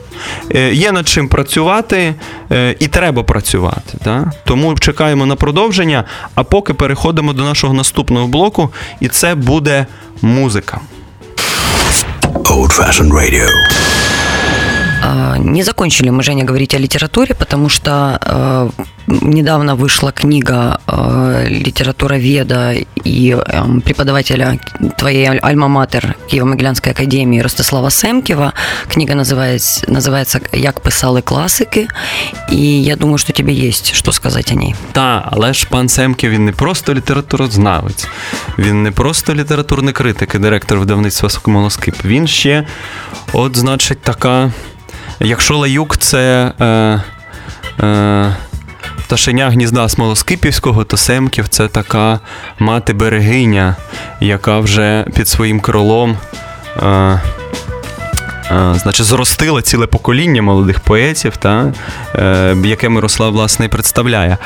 Е, Є над чим працювати е, і треба працювати. Та? Тому чекаємо на продовження, а поки переходимо до нашого наступного блоку, і це буде музика. Old Fashioned Radio. А, Не закончили мы, Женя, говорить о литературе, потому что э, недавно вышла книга э, литературоведа и э, преподавателя твоей аль- альма-матер Киево-Могилянской академии Ростислава Семківа. Книга называется, называется «Як писали класики», и я думаю, что тебе есть что сказать о ней. Та, але ж пан Семків він не просто літературознавець, він не просто літературний критик і директор видавництва «Смолоскип». Він ще, от, значить, така. Якщо лаюк це е, е, пташеня гнізда Смолоскипівського, то Семків це така мати берегиня, яка вже під своїм крилом. Е, е, Значить, зростила ціле покоління молодих поетів, та, е, яке Мирослав власне і представляє.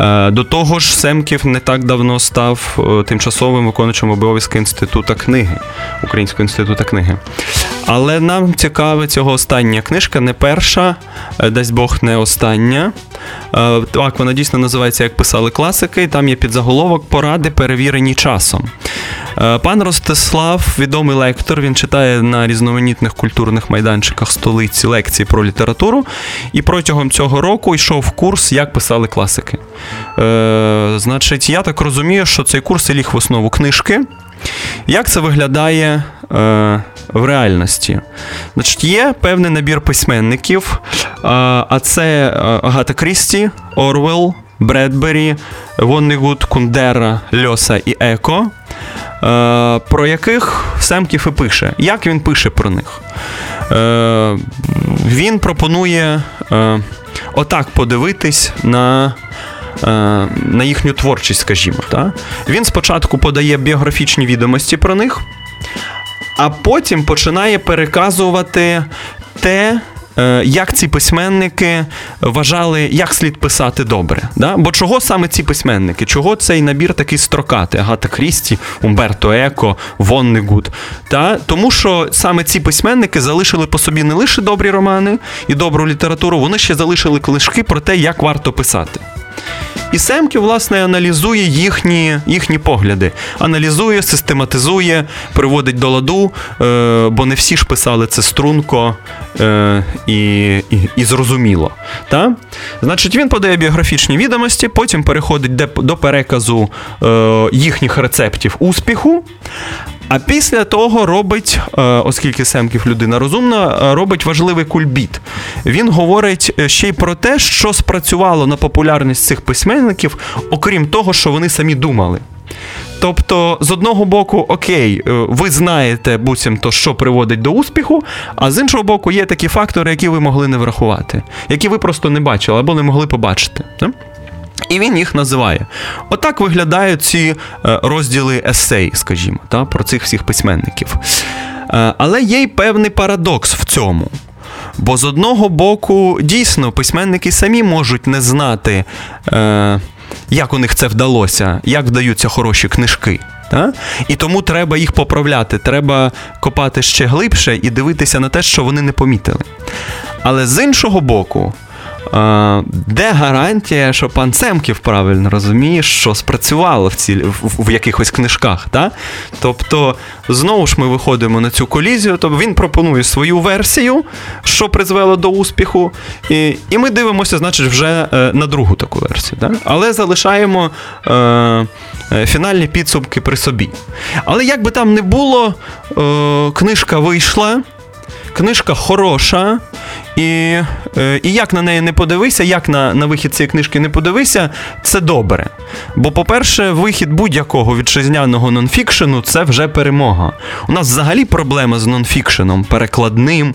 Е, До того ж, Семків не так давно став е, тимчасовим виконуючим обов'язки інституту книги, Українського інституту книги. Але нам цікава цього остання книжка, не перша, е, дасть Бог не остання. Е, Так, вона дійсно називається Як писали класики, і там є підзаголовок Поради, перевірені часом. Е, Пан Ростислав, відомий лектор, він читає на різноманітних культурних майданчиках столиці лекції про літературу. І протягом цього року йшов курс, як писали класики. Е, Значить, я так розумію, що цей курс і ліг в основу книжки. Як це виглядає е, в реальності? Значить, є певний набір письменників, е, а це е, Агата Крісті, Орвел, Бредбері, Воннегуд, Кундера, Льоса і Еко, е, про яких Семків і пише. Як він пише про них? Е, він пропонує е, отак подивитись на на їхню творчість, скажімо. Та? Він спочатку подає біографічні відомості про них, а потім починає переказувати те. е, Як ці письменники вважали, як слід писати добре? Да? Бо чого саме ці письменники? Чого цей набір такий строкатий? Агата Крісті, Умберто Еко, Воннегуд. Та? Тому що саме ці письменники залишили по собі не лише добрі романи і добру літературу, вони ще залишили книжки про те, як варто писати. І Семків, власне, аналізує їхні, їхні погляди. Аналізує, систематизує, приводить до ладу, е, бо не всі ж писали це струнко е, і, і, і зрозуміло. Та? Значить, він подає біографічні відомості, потім переходить до переказу е, їхніх рецептів успіху. А після того робить, е, оскільки Семків людина розумна, е, робить важливий кульбіт. Він говорить е, ще й про те, що спрацювало на популярність цих письменників, окрім того, що вони самі думали. Тобто, з одного боку, окей, ви знаєте буцімто, що приводить до успіху, а з іншого боку, є такі фактори, які ви могли не врахувати, які ви просто не бачили або не могли побачити. І він їх називає. Отак виглядають ці е, розділи есей, скажімо, та, про цих всіх письменників. Е, Але є й певний парадокс в цьому. Бо з одного боку, дійсно, письменники самі можуть не знати, е, як у них це вдалося, як вдаються хороші книжки. Та? І тому треба їх поправляти, треба копати ще глибше і дивитися на те, що вони не помітили. Але з іншого боку, де гарантія, що пан Семків правильно розуміє, що спрацювало в, ці, в, в якихось книжках? Та? Тобто, знову ж ми виходимо на цю колізію, тобто він пропонує свою версію, що призвело до успіху, і, і ми дивимося, значить, вже е, на другу таку версію. Та? Але залишаємо е, е, фінальні підсумки при собі. Але як би там не було, е, книжка вийшла. Книжка хороша, і е, і як на неї не подивися, як на на вихід цієї книжки не подивися, це добре. Бо, по-перше, вихід будь-якого вітчизняного нонфікшену це вже перемога. У нас взагалі проблема з нонфікшеном, перекладним,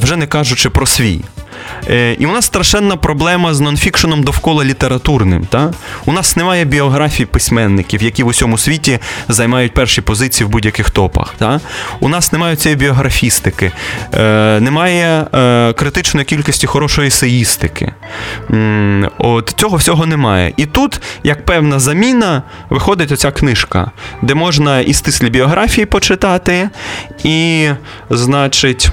вже не кажучи про свій. Е, І у нас страшенна проблема з нонфікшеном довкола літературним. Та? У нас немає біографій письменників, які в усьому світі займають перші позиції в будь-яких топах. Та? У нас немає цієї біографістики, е, немає е, критичної кількості хорошої есеїстики. От Цього всього немає. І тут, як певна заміна, виходить оця книжка, де можна і стислі біографії почитати, і, значить.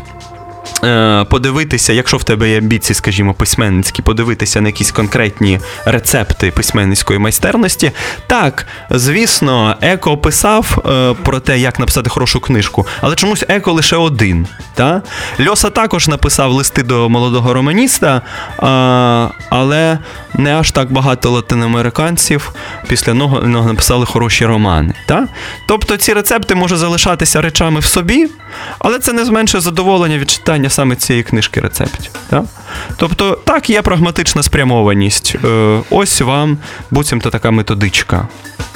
Е, подивитися, якщо в тебе є амбіції, скажімо, письменницькі, подивитися на якісь конкретні рецепти письменницької майстерності. Так, звісно, Еко описав е, про те, як написати хорошу книжку, але чомусь Еко лише один. Та? Льоса також написав листи до молодого романіста, але не аж так багато латиноамериканців після нього написали хороші романи. Та? Тобто ці рецепти можуть залишатися речами в собі, але це не зменшує задоволення від читання саме цієї книжки рецептів. Так? Тобто, так, є прагматична спрямованість. Е, ось вам буцімто така методичка.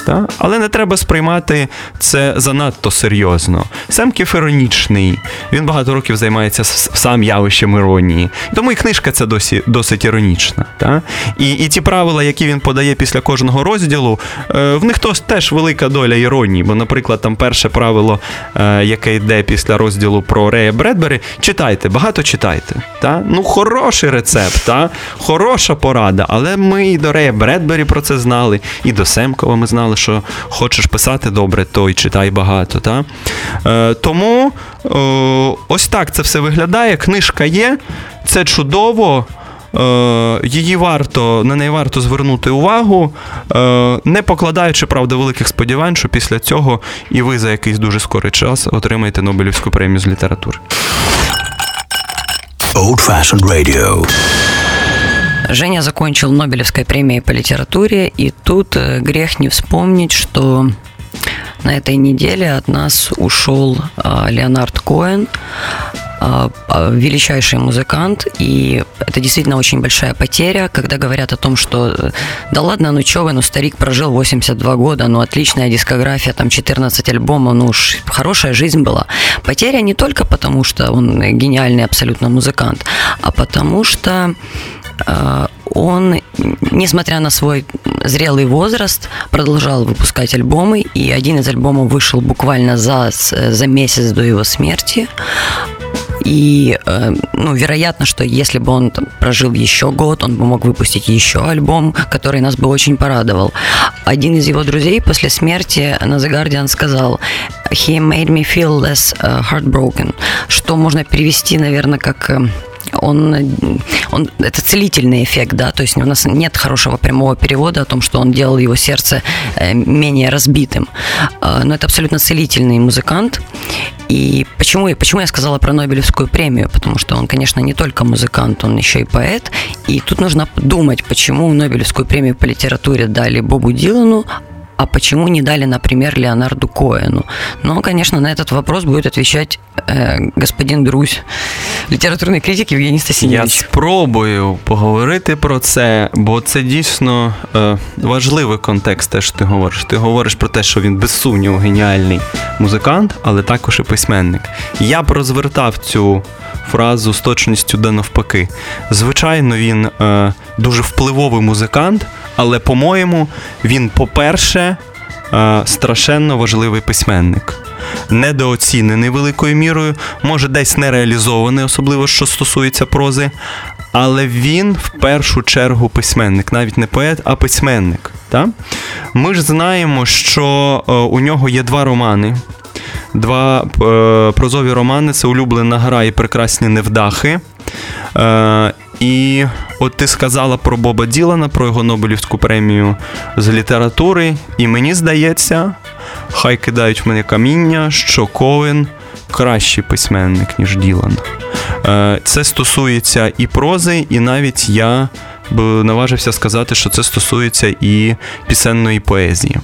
Та? Але не треба сприймати це занадто серйозно. Семків іронічний, він багато років займається сам явищем іронії. Тому і книжка ця досі досить іронічна. Та? І і ті правила, які він подає після кожного розділу, е, в них теж велика доля іронії. Бо, наприклад, там перше правило, е, яке йде після розділу про Рея Бредбері, читайте, багато читайте. Та? Ну, хороший рецепт, та? хороша порада, але ми і до Рея Бредбері про це знали, і до Семкова ми знали, що хочеш писати добре, то й читай багато. Та? Е, Тому е, ось так це все виглядає. Книжка є, це чудово. Е, її варто на неї варто звернути увагу, е, не покладаючи правда великих сподівань, що після цього і ви за якийсь дуже скорий час отримаєте Нобелівську премію з літератури. Old Fashioned Radio. Женя закончил Нобелевской премией по литературе, и тут э, грех не вспомнить, что на этой неделе от нас ушел а, Леонард Коэн, а, а, величайший музыкант, и это действительно очень большая потеря, когда говорят о том, что э, да ладно, ну чё вы, ну старик прожил 82 года, ну отличная дискография, там 14 альбомов, ну уж хорошая жизнь была. Потеря не только потому, что он гениальный абсолютно музыкант, а потому что он, несмотря на свой зрелый возраст, продолжал выпускать альбомы, и один из альбомов вышел буквально за, за месяц до его смерти. И, э, ну, вероятно, что если бы он там, прожил еще год, он бы мог выпустить еще альбом, который нас бы очень порадовал. Один из его друзей после смерти на The Guardian сказал «He made me feel less uh, heartbroken», что можно перевести, наверное, как он, он, это целительный эффект, да, то есть у нас нет хорошего прямого перевода о том, что он делал его сердце э, менее разбитым, а, но это абсолютно целительный музыкант, и почему, почему я сказала про Нобелевскую премию? Потому что он, конечно, не только музыкант, он еще и поэт. И тут нужно думать, почему Нобелевскую премию по литературе дали Бобу Дилану, а почему не дали, например, Леонарду Коэну? Но, конечно, на этот вопрос будет отвечать э, господин Друзь, літературний критик Євгеній Я Стасінєвич. спробую поговорити про це, бо це дійсно е, важливий контекст, те, що ти говориш. Ти говориш про те, що він без сумніву геніальний музикант, але також і письменник. Я б розвертав цю фразу з точністю да навпаки. Звичайно, він е, дуже впливовий музикант, але, по-моєму, він, по-перше, е, страшенно важливий письменник. Недооцінений великою мірою, може десь не реалізований, особливо що стосується прози. Але він в першу чергу письменник, навіть не поет, а письменник. Та? Ми ж знаємо, що е, у нього є два романи. Два е, прозові романи це улюблена гра і прекрасні невдахи. І от ти сказала про Боба Ділана, про його Нобелівську премію з літератури. І мені здається, хай кидають в мене каміння, що Коен кращий письменник, ніж Ділан. Е, Це стосується і прози, і навіть я б наважився сказати, що це стосується і пісенної поезії.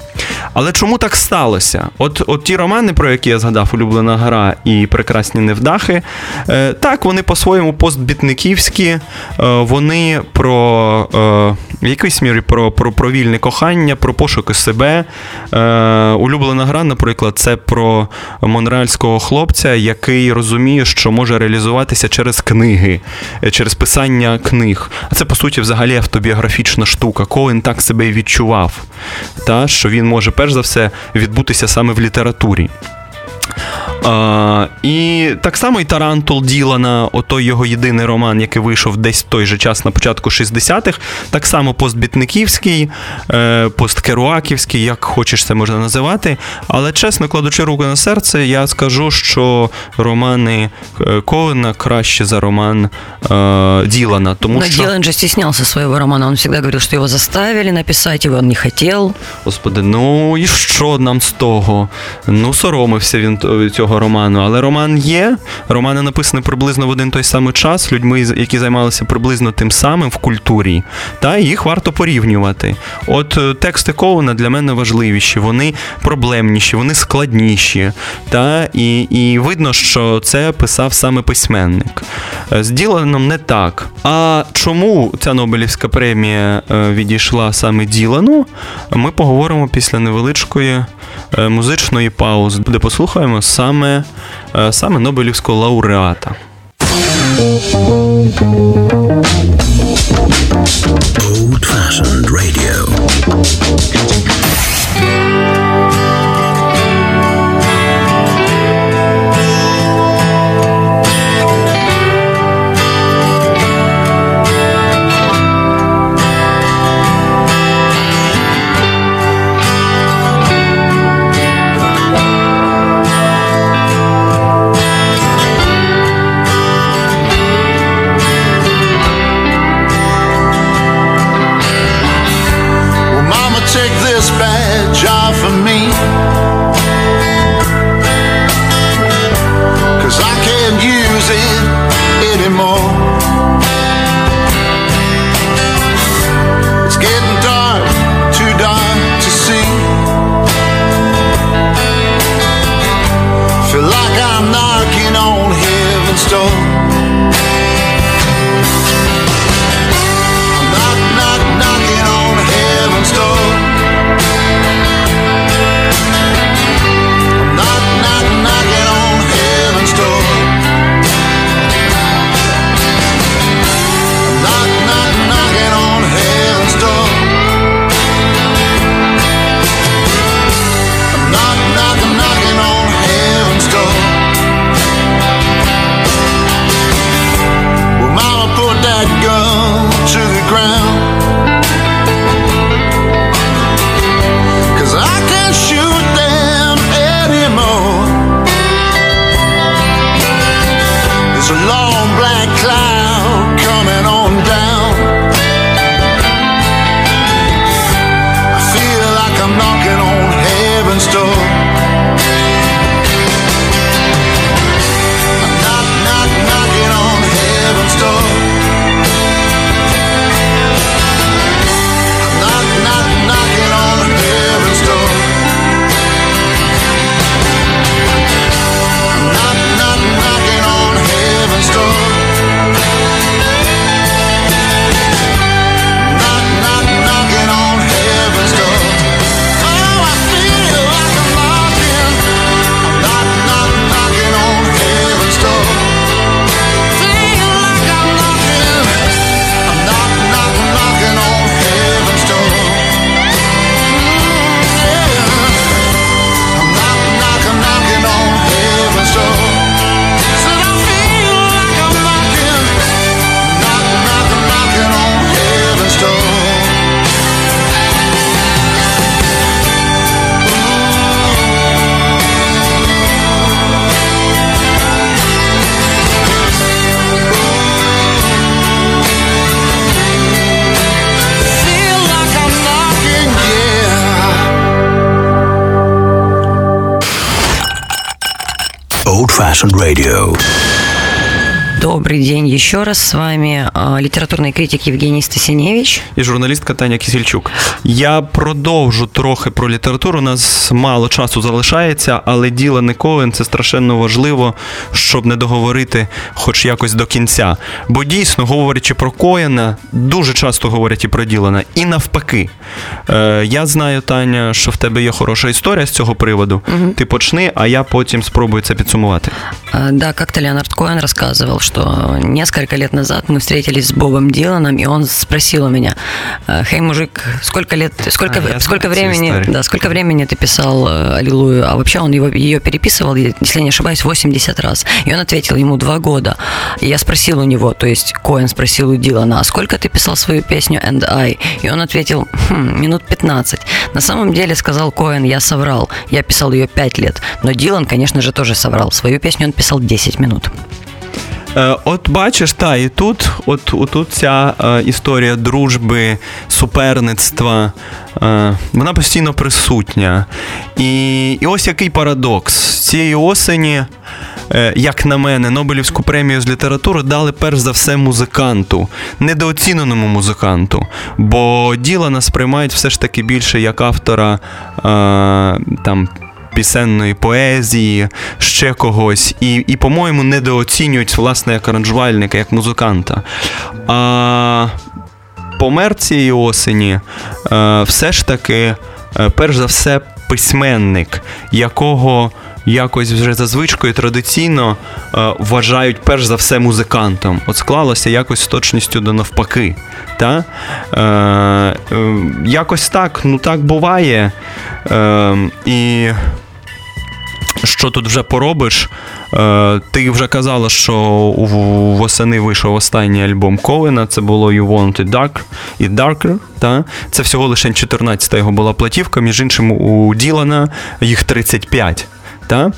Але чому так сталося? От, от ті романи, про які я згадав, улюблена гра і прекрасні невдахи, е, так, вони по-своєму постбітниківські, е, вони про е, в якійсь мірі про, про, про вільне кохання, про пошуки себе. Е, улюблена гра, наприклад, це про монреальського хлопця, який розуміє, що може реалізуватися через книги, е, через писання книг. А це, по суті, взагалі автобіографічна штука. Коен так себе і відчував, та, що він може перш за все відбутися саме в літературі. А, і так само і Тарантул Ділана, отой його єдиний роман, який вийшов десь в той же час на початку 60-х, так само постбітниківський, е, посткеруаківський, як хочеш це можна називати. Але чесно, кладучи руку на серце, я скажу, що романи е, Коена краще за роман е, Ділана. Тому що... Дилан же стеснялся своего романа. Он всегда говорил, что его заставили написать, его он не хотел. Господи, ну і що нам з того? Ну, соромився він то- цього роману. Але роман є. Романи написані приблизно в один той самий час, людьми, які займалися приблизно тим самим в культурі. Та їх варто порівнювати. От е, тексти Коуна для мене важливіші, вони проблемніші, вони складніші. Та, і, і видно, що це писав саме письменник. Е, Діланом не так. А чому ця Нобелівська премія е, відійшла саме Ділану? Ми поговоримо після невеличкої е, музичної паузи, де послухаємо саме, е, саме Нобелівського лауреата. Old fashioned radio. Session Radio. Добрый день еще раз. С вами а, литературный критик Евгений Стасиневич. і журналістка Таня Кісільчук. Я продовжу трохи про літературу. У нас мало часу залишається, але діло не Коен це страшенно важливо, щоб не договорити хоч якось до кінця. Бо дійсно, говорячи про Коена, дуже часто говорять і про Ділана. І навпаки. Е, я знаю, Таня, що в тебе є хороша історія з цього приводу. Ти почни, а я потім спробую це підсумувати. А, Да, как-то Леонард Коэн рассказывал, что несколько лет назад мы встретились с Бобом Диланом, и он спросил у меня, «Хей, мужик, сколько лет, сколько, А, сколько времени, да, сколько времени ты писал э, Аллилуйю? А вообще он его, ее переписывал, если не ошибаюсь, 80 раз. И он ответил ему два года. И я спросил у него, то есть Коэн спросил у Дилана, а сколько ты писал свою песню «And I»? И он ответил, «Хм, минут 15. На самом деле, сказал Коэн, я соврал. Я писал ее 5 лет. Но Дилан, конечно же, тоже соврал. Свою песню он писал 10 минут. Е, От бачиш, та і тут, от, отут ця е, історія дружби, суперництва, е, вона постійно присутня. І, і ось який парадокс. Цієї осені, як на мене, Нобелівську премію з літератури дали перш за все музиканту, недооціненому музиканту. Бо Ділана сприймають все ж таки більше як автора е, там пісенної поезії, ще когось, і, і по-моєму, недооцінюють власне як аранжувальника, як музиканта. А помер цієї осені е, все ж таки, е, перш за все, письменник, якого якось вже за звичкою традиційно е, вважають перш за все музикантом. От склалося якось з точністю до навпаки. Та? Е, е, якось так, ну так буває. Е, і що тут вже поробиш? Е, ти вже казала, що у- восени вийшов останній альбом Коена. Це було You Want It Dark і Darker. Та? Це всього лише 14-та його була платівка, між іншим, у Ділана їх 35. Та?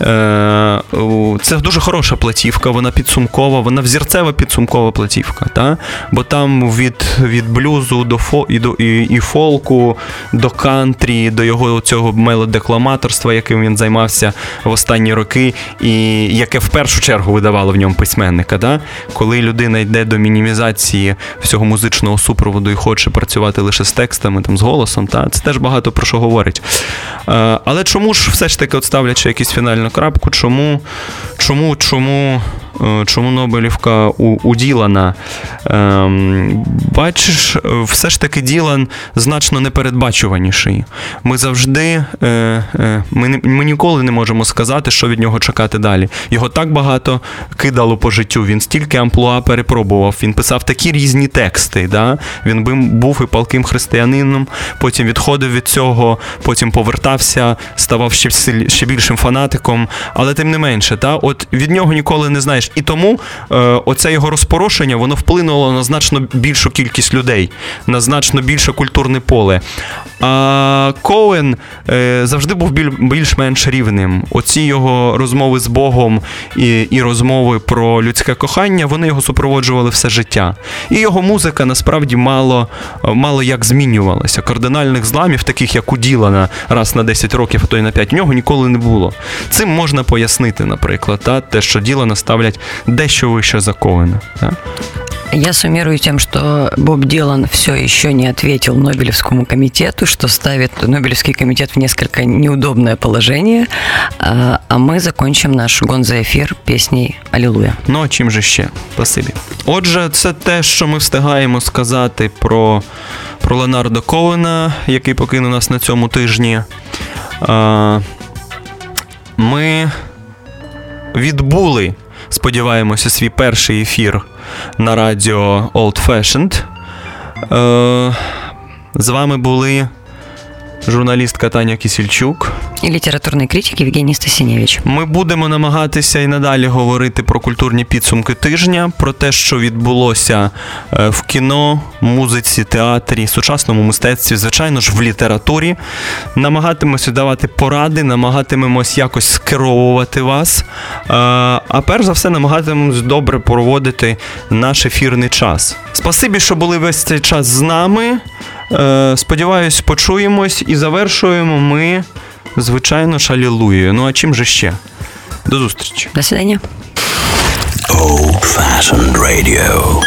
Е, це дуже хороша платівка, вона підсумкова, вона взірцева підсумкова платівка. Та? Бо там від, від блюзу до фо, і, до, і, і фолку, до кантрі, до його цього мелодекламаторства, яким він займався в останні роки, і яке в першу чергу видавало в ньому письменника. Та? Коли людина йде до мінімізації всього музичного супроводу і хоче працювати лише з текстами, там, з голосом, та? це теж багато про що говорить. Е, але чому ж все ж таки от ставлячи якусь фінальну крапку, чому, чому, чому, чому Нобелівка у, у Ділана? Ем, бачиш, все ж таки Ділан значно непередбачуваніший. Ми завжди, е, е, ми, ніколи не можемо сказати, що від нього чекати далі. Його так багато кидало по життю. Він стільки амплуа перепробував. Він писав такі різні тексти. Да? Він був і палким християнином, потім відходив від цього, потім повертався, ставав ще, ще більшим фанатиком. Але тим не менше, та, от від нього ніколи не знаєш. І тому е, оце його розпорошення воно вплинуло на значно більшу кількість людей, на значно більше культурне поле. А Коен е, завжди був біль, більш-менш рівним. Оці його розмови з Богом і, і розмови про людське кохання, вони його супроводжували все життя. І його музика насправді мало, мало як змінювалася. Кардинальних зламів, таких як у Ділана, раз на 10 років, а то й на 5, в нього ніколи не було. Цим можна пояснити, наприклад, та, те, що Ділана ставлять дещо вище за Коена. Та. Я суммирую тем, что Боб Дилан все еще не ответил Нобелевскому комитету, что ставит Нобелевский комитет в несколько неудобное положение. А мы закончим наш гон за эфир песней «Аллилуйя». Ну, а чим же ще? Спасибі. Отже, це те, що ми встигаємо сказати про, про Леонардо Коуена, який покинув нас на цьому тижні. Ми відбули, сподіваємося, свій перший ефір на радіо Old Fashioned. Е, з вами були журналістка Таня Кісільчук. И литературный критик Евгений Стасиневич. Ми будемо намагатися і надалі говорити про культурні підсумки тижня, про те, що відбулося е, в кіно, музиці, театрі, сучасному мистецтві, звичайно ж, в літературі. Намагатимемося давати поради, намагатимемось якось скеровувати вас. Е, А перш за все, намагатимемось добре проводити наш ефірний час. Спасибі, що були весь цей час з нами. Е, Сподіваюсь, почуємось і завершуємо ми. Звичайно ж, алілуєю. Ну а чим же ще? До зустрічі. До свидання. Old fashioned radio.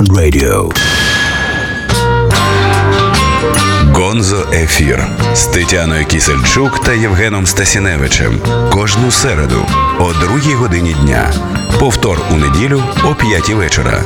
Old radio. Гонзо Ефір з Тетяною Кісельчук та Євгеном Стасіневичем кожну середу о другій годині дня. Повтор у неділю о п'ятій вечора.